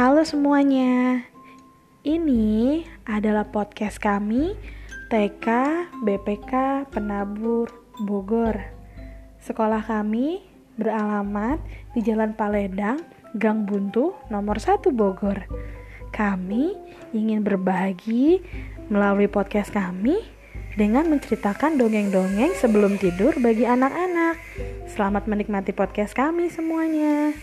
Halo semuanya, ini adalah podcast kami TK BPK Penabur Bogor. Sekolah kami beralamat di Jalan Paledang, Gang Buntu, nomor 1 Bogor. Kami ingin berbagi melalui podcast kami dengan menceritakan dongeng-dongeng sebelum tidur bagi anak-anak. Selamat menikmati podcast kami semuanya.